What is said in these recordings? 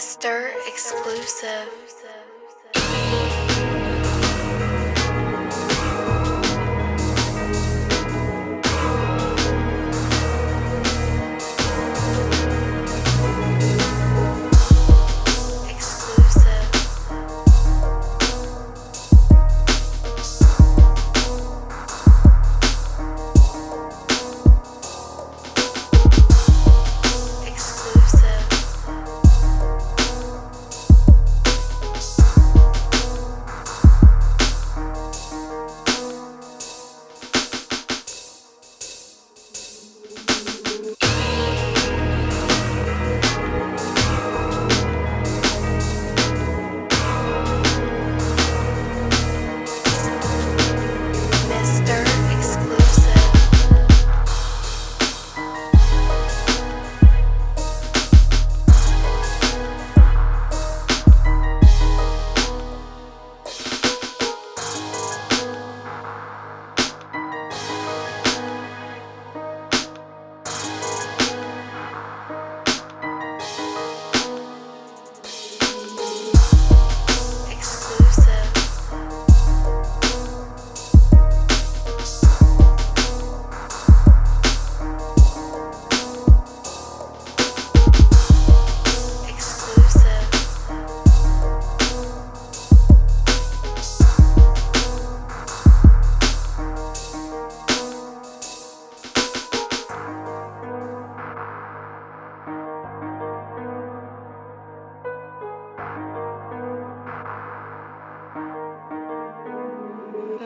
Stir exclusive.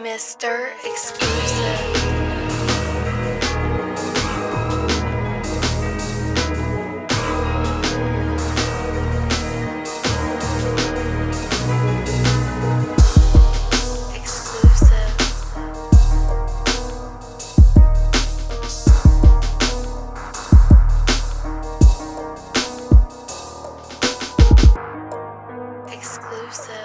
Mr. Exclusive. exclusive.